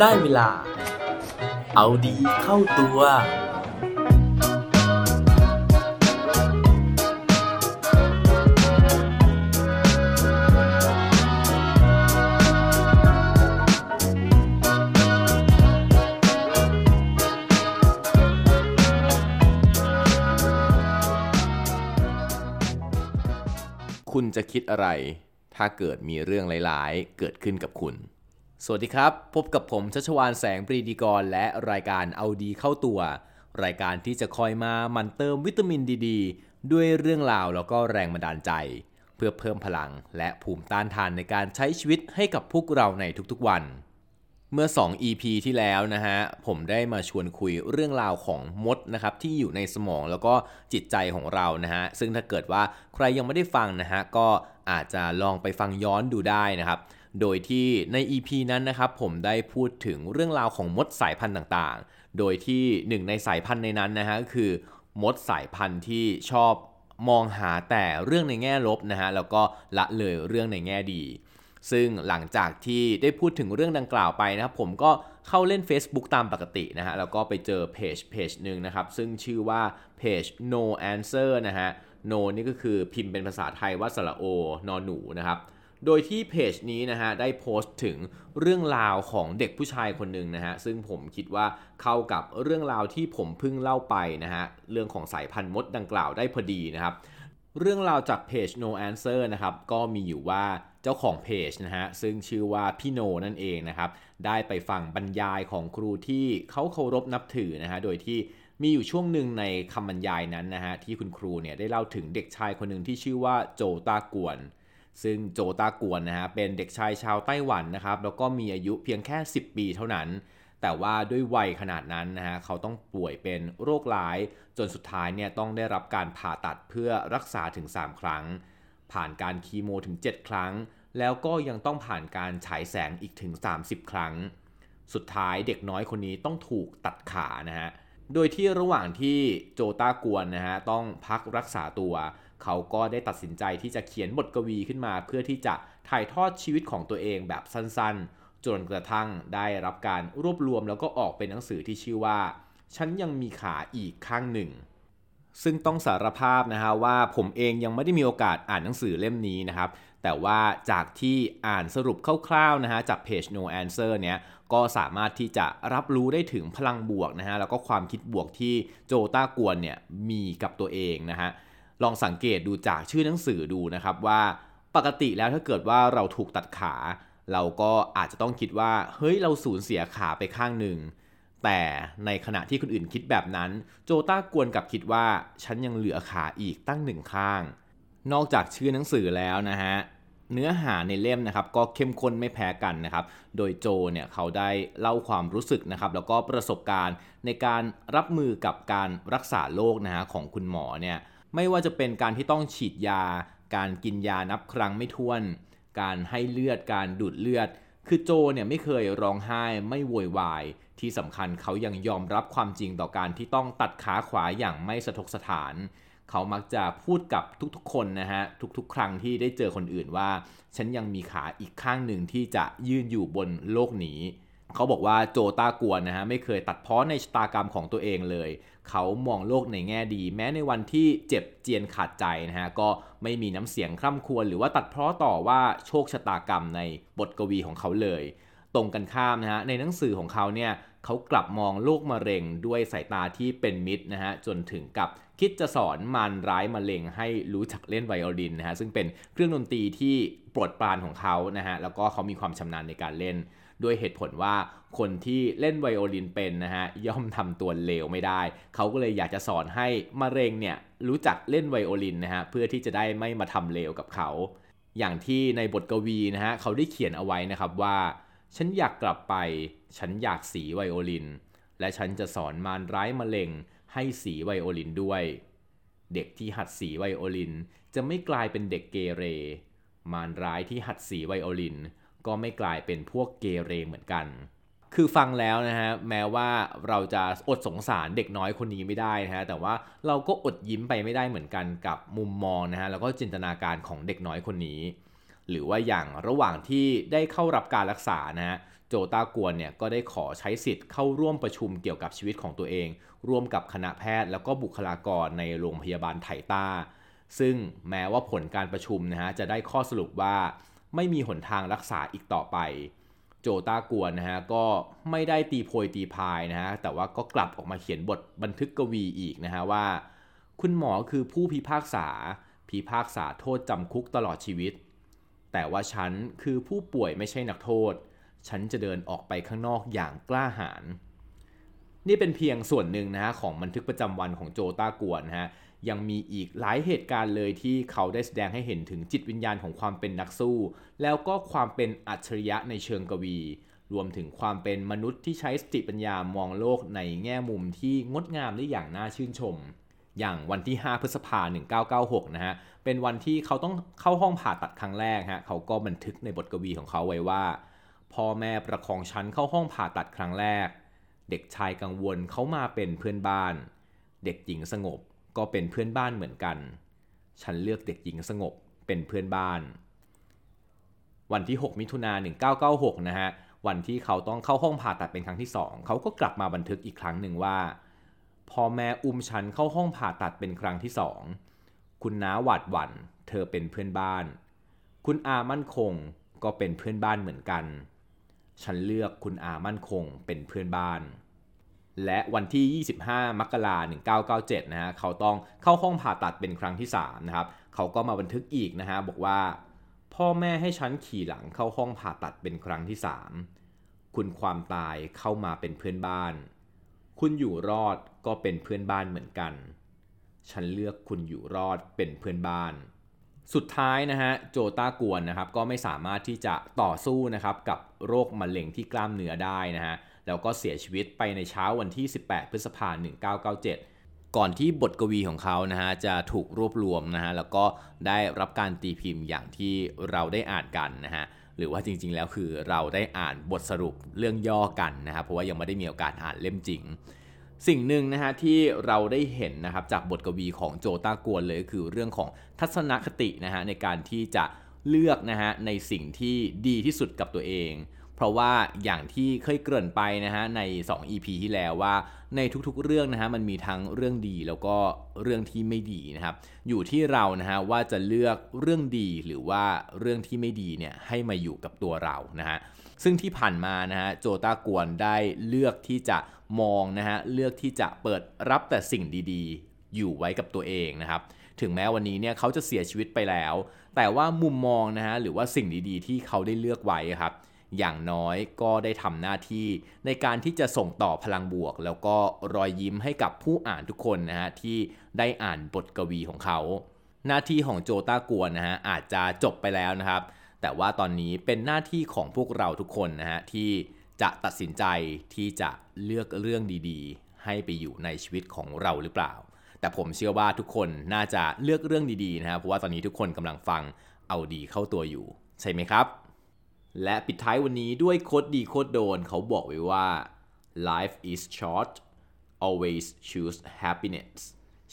ได้เวลา เอาดีเข้าตัว คุณจะคิดอะไร ถ้าเกิดมีเรื่องหลายๆ เกิดขึ้นกับคุณ สวัสดีครับ พบกับผมชัชวานแสงปรีดีกร และรายการเอาดีเข้าตัว รายการที่จะคอยมามันเติมวิตามินดีดด้วยเรื่องราวแล้วก็แรงบันดาลใจ เพื่อเพิ่มพลังและภูมิต้านทานในการใช้ชีวิตให้กับพวกเราในทุกๆวัน เมื่อ 2 EP ที่แล้วนะฮะ ผมได้มาชวนคุยเรื่องราวของมดนะครับที่อยู่ในสมองแล้วก็จิตใจของเรานะฮะซึ่งถ้าเกิดว่าใครยังไม่ได้ฟังนะฮะก็อาจจะลองไปฟังย้อนดูได้นะครับ โดยที่ใน EP นั้นนะครับผมได้พูดถึงเรื่องราวของมดสายพันธุ์ต่างๆ โดยที่หนึ่งในสายพันธุ์ในนั้นนะฮะก็คือ มดสายพันธุ์ที่ชอบมองหาแต่เรื่องในแง่ลบนะฮะแล้วก็ละเลยเรื่องในแง่ดี ซึ่งหลังจากที่ได้พูดถึงเรื่องดังกล่าวไปนะครับผมก็เข้าเล่น Facebook ตามปกตินะฮะแล้วก็ไปเจอเพจเพจหนึ่งนะครับซึ่งชื่อว่าเพจ no answer นะฮะ no นี่ก็คือพิมพ์เป็นภาษาไทยว่าสระโอนอนหนูนะครับ โดยที่เพจนี้นะฮะได้โพสต์ถึงเรื่องราวของเด็กผู้ชายคนหนึ่งนะฮะซึ่งผมคิดว่าเข้ากับเรื่องราวที่ผมเพิ่งเล่าไปนะฮะเรื่องของสายพันธุ์มดดังกล่าวได้พอดีนะครับเรื่องราวจากเพจ no answer นะครับก็มีอยู่ว่าเจ้าของเพจนะฮะซึ่งชื่อว่าพี่โนนั่นเองนะครับได้ไปฟังบรรยายของครูที่เขาเคารพนับถือนะฮะโดยที่มีอยู่ช่วงหนึ่งในคำบรรยายนั้นนะฮะที่คุณครูเนี่ยได้เล่าถึงเด็กชายคนหนึ่งที่ชื่อว่าโจตากวน ซึ่งโจตากวนนะฮะเป็นเด็กชายชาวไต้หวันนะครับแล้วก็มีอายุเพียงแค่ 10 ปีเท่านั้น แต่ว่าด้วยวัยขนาดนั้นนะฮะเขาต้องป่วยเป็นโรคร้าย จนสุดท้ายเนี่ยต้องได้รับการผ่าตัดเพื่อรักษาถึง 3 ครั้ง ผ่านการคีโมถึง 7 ครั้ง แล้วก็ยังต้องผ่านการฉายแสงอีกถึง 30 ครั้ง สุดท้ายเด็กน้อยคนนี้ต้องถูกตัดขานะฮะโดยที่ระหว่างที่โจต้ากวนนะฮะต้องพักรักษาตัว เขาก็ได้ตัดสินใจที่จะเขียนบทกวีขึ้นมา เพื่อที่จะถ่ายทอดชีวิตของตัวเองแบบสั้นๆ จนกระทั่งได้รับการรวบรวมแล้วก็ออกเป็นหนังสือที่ชื่อว่า ฉันยังมีขาอีกข้างหนึ่ง ซึ่งต้องสารภาพนะฮะว่าผมเองยังไม่ได้มีโอกาสอ่านหนังสือเล่มนี้นะครับ แต่ว่าจากที่อ่านสรุปคร่าวๆนะฮะจากเพจ no answer เนี้ยก็สามารถที่จะรับรู้ได้ถึงพลังบวกนะฮะแล้วก็ความคิดบวกที่โจต้ากวนเนี่ยมีกับตัวเองนะฮะ ลองสังเกตดูจากชื่อหนังสือดูนะครับว่าปกติแล้วถ้าเกิดว่าเราถูกตัดขา เราก็อาจจะต้องคิดว่าเฮ้ยเราสูญเสียขาไปข้างหนึ่งแต่ในขณะที่คนอื่นคิดแบบนั้น โจต้ากวนกับคิดว่าฉันยังเหลือขาอีกตั้งหนึ่งข้าง นอกจากชื่อหนังสือแล้วนะฮะเนื้อหาในเล่มนะครับก็เข้มข้นไม่แพ้กันนะครับ โดยโจเนี่ยเขาได้เล่าความรู้สึกนะครับแล้วก็ประสบการณ์ในการรับมือกับการรักษาโรคนะฮะของคุณหมอเนี่ย ไม่ว่าจะเป็นการที่ต้องฉีดยา การกินยานับครั้งไม่ถ้วน การให้เลือดการดูดเลือด คือโจเนี่ยไม่เคยร้องไห้ไม่โวยวาย ที่สำคัญเขายังยอมรับความจริงต่อการที่ต้องตัดขาขวาอย่างไม่สะทกสถาน เขามักจะพูดกับทุกๆคนนะฮะทุกๆ ครั้งที่ได้เจอคนอื่นว่า ฉันยังมีขาอีกข้างหนึ่งที่จะยืนอยู่บนโลกนี้ เขาบอกว่าโจต้ากวนนะฮะไม่เคยตัดพ้อในชะตากรรมของตัวเองเลย เขามองโลกในแง่ดี แม้ในวันที่เจ็บเจียนขาดใจนะฮะก็ไม่มีน้ำเสียงคร่ำครวญหรือว่าตัดพ้อต่อว่าโชคชะตากรรมในบทกวีของเขาเลย ตรงกันข้ามนะฮะในหนังสือของเขาเนี่ยเขากลับมองโรคมะเร็งด้วยสายตาที่เป็นมิตรนะฮะจนถึงกับคิดจะสอนมารร้ายมะเร็งให้รู้จักเล่นไวโอลินนะฮะซึ่งเป็นเครื่องดนตรีที่โปรดปรานของเขานะฮะแล้วก็เขามีความชำนาญในการเล่น ด้วยเหตุผลว่าคนที่เล่นไวโอลินเป็นนะฮะย่อมทำตัวเลวไม่ได้ เขาก็เลยอยากจะสอนให้มะเร็งเนี่ยรู้จักเล่นไวโอลินนะฮะเพื่อที่จะได้ไม่มาทำเลวกับเขา อย่างที่ในบทกวีนะฮะเขาได้เขียนเอาไว้นะครับว่า ฉันอยากกลับไป ฉันอยากสีไวโอลิน และฉันจะสอนมารร้ายมะเร็งให้สีไวโอลินด้วย เด็กที่หัดสีไวโอลิน จะไม่กลายเป็นเด็กเกเร มารร้ายที่หัดสีไวโอลิน ก็ไม่กลายเป็นพวกเกเรเหมือนกัน คือฟังแล้วนะฮะแม้ว่าเราจะอดสงสารเด็กน้อยคนนี้ไม่ได้นะฮะแต่ว่าเราก็อดยิ้มไปไม่ได้เหมือนกันกับมุมมองนะฮะแล้วก็จินตนาการของเด็กน้อยคนนี้ หรือว่าอย่างระหว่างที่ได้เข้ารับการรักษานะฮะโจตากวนเนี่ยก็ได้ขอใช้สิทธิ์เข้าร่วมประชุมเกี่ยวกับชีวิตของตัวเอง ร่วมกับคณะแพทย์ แล้วก็บุคลากรในโรงพยาบาลไถต้า ซึ่งแม้ว่าผลการประชุมนะฮะจะได้ข้อสรุปว่า ไม่มีหนทางรักษาอีกต่อไป โจต้ากวนนะฮะก็ไม่ได้ตีโพยตีพายนะฮะแต่ว่าก็กลับออกมาเขียนบทบันทึกกวีอีกนะฮะว่า คุณหมอคือผู้พิพากษา พิพากษาโทษจำคุกตลอดชีวิต แต่ว่าฉันคือผู้ป่วยไม่ใช่นักโทษ ฉันจะเดินออกไปข้างนอกอย่างกล้าหาญนี่เป็นเพียงส่วนหนึ่งนะฮะของบันทึกประจำวันของโจต้ากวนนะฮะ ยังมีอีกหลายเหตุการณ์เลยที่เขาได้แสดงให้เห็นถึงจิตวิญญาณของความเป็นนักสู้ แล้วก็ความเป็นอัจฉริยะในเชิงกวี รวมถึงความเป็นมนุษย์ที่ใช้สติปัญญามองโลกในแง่มุมที่งดงามได้อย่างน่าชื่นชม อย่างวันที่ 5 พฤษภา1996 นะฮะ เป็นวันที่เขาต้องเข้าห้องผ่าตัดครั้งแรกฮะ เขาก็บันทึกในบทกวีของเขาไว้ว่า พ่อแม่ประคองฉันเข้าห้องผ่าตัดครั้งแรก เด็กชายกังวลเขามาเป็นเพื่อนบ้าน เด็กหญิงสงบ ก็เป็นเพื่อนบ้านเหมือนกัน ฉันเลือกเด็กหญิงสงบเป็นเพื่อนบ้าน วันที่ 6 มิถุนา1996 นะฮะ วันที่เขาต้องเข้าห้องผ่าตัดเป็นครั้งที่ 2 เขาก็กลับมาบันทึกอีกครั้งหนึ่งว่า พอแม่อุ้มฉันเข้าห้องผ่าตัดเป็นครั้งที่สองคุณน้าหวาดหวัน่น เธอเป็นเพื่อนบ้าน คุณอามั่นคงก็เป็นเพื่อนบ้านเหมือนกัน ฉันเลือกคุณอามั่นคงเป็นเพื่อนบ้าน และวันที่ 25 มกราคม1997 นะฮะเขาต้องเข้าห้องผ่าตัดเป็นครั้งที่ 3 นะครับ เขาก็มาบันทึกอีกนะฮะบอกว่า พ่อแม่ให้ฉันขี่หลังเข้าห้องผ่าตัดเป็นครั้งที่ 3 คุณความตายเข้ามาเป็นเพื่อนบ้าน คุณอยู่รอดก็เป็นเพื่อนบ้านเหมือนกัน ฉันเลือกคุณอยู่รอดเป็นเพื่อนบ้านสุดท้ายนะฮะโจต้ากวนนะครับก็ไม่สามารถที่จะต่อสู้นะครับกับโรคมะเร็งที่กล้ามเนื้อได้นะฮะ แล้วก็เสียชีวิตไปในเช้าวันที่ 18 พฤษภาคม 1997 ก่อนที่บทกวีของเขานะฮะจะถูกรวบรวมนะฮะแล้วก็ได้รับการตีพิมพ์อย่างที่เราได้อ่านกันนะฮะหรือว่าจริงๆแล้วคือเราได้อ่านบทสรุปเรื่องย่อกันนะครับเพราะว่ายังไม่ได้มีโอกาสอ่านเล่มจริง สิ่งหนึ่งนะฮะที่เราได้เห็นนะครับจากบทกวีของโจตากวนเลยคือเรื่องของทัศนคตินะฮะในการที่จะเลือกนะฮะในสิ่งที่ดีที่สุดกับตัวเอง เพราะว่าอย่างที่เคยเกริ่นไปนะฮะใน 2 EP ที่แล้วว่าในทุกๆเรื่องนะฮะมันมีทั้งเรื่องดีแล้วก็เรื่องที่ไม่ดีนะครับ อยู่ที่เรานะฮะว่าจะเลือกเรื่องดีหรือว่าเรื่องที่ไม่ดีเนี่ยให้มาอยู่กับตัวเรานะฮะซึ่งที่ผ่านมานะฮะโจตากวนได้เลือกที่จะมองนะฮะเลือกที่จะเปิดรับแต่สิ่งดีๆ อยู่ไว้กับตัวเองนะครับถึงแม้วันนี้เนี่ยเขาจะเสียชีวิตไปแล้ว แต่ว่ามุมมองนะฮะหรือว่าสิ่งดีๆ ที่เขาได้เลือกไว้ครับ อย่างน้อยก็ได้ทำหน้าที่ในการที่จะส่งต่อพลังบวก แล้วก็รอยยิ้มให้กับผู้อ่านทุกคนนะฮะที่ได้อ่านบทกวีของเขา หน้าที่ของโจต้ากวนนะฮะอาจจะจบไปแล้วนะครับ แต่ว่าตอนนี้เป็นหน้าที่ของพวกเราทุกคนนะฮะที่จะตัดสินใจที่จะเลือกเรื่องดีๆ ให้ไปอยู่ในชีวิตของเราหรือเปล่า แต่ผมเชื่อว่าทุกคนน่าจะเลือกเรื่องดีๆนะครับเพราะว่าตอนนี้ทุกคนกำลังฟังเอาดีเข้าตัวอยู่ ใช่ไหมครับ และปิดท้ายวันนี้ด้วยโคดดีโคดโดนเขาบอกไว้ว่า life is short always choose happiness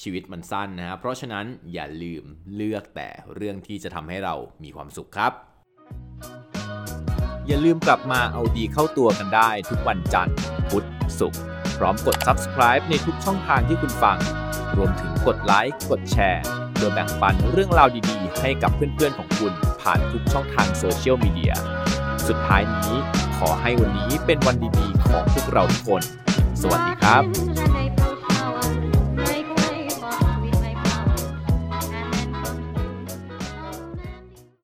ชีวิตมันสั้นนะครับเพราะฉะนั้นอย่าลืมเลือกแต่เรื่องที่จะทำให้เรามีความสุขครับ อย่าลืมกลับมาเอาดีเข้าตัวกันได้ทุกวันจันทร์พุธศุกร์พร้อมกด subscribe ในทุกช่องทางที่คุณฟัง รวมถึงกดไลค์กดแชร์ เพื่อแบ่งปันเรื่องราวดีๆ ให้กับเพื่อนๆของคุณผ่านทุกช่องทางโซเชียลมีเดีย สุดท้ายนี้ขอให้วันนี้เป็นวันดีๆ ของพวกเราทุกคน สวัสดีครับ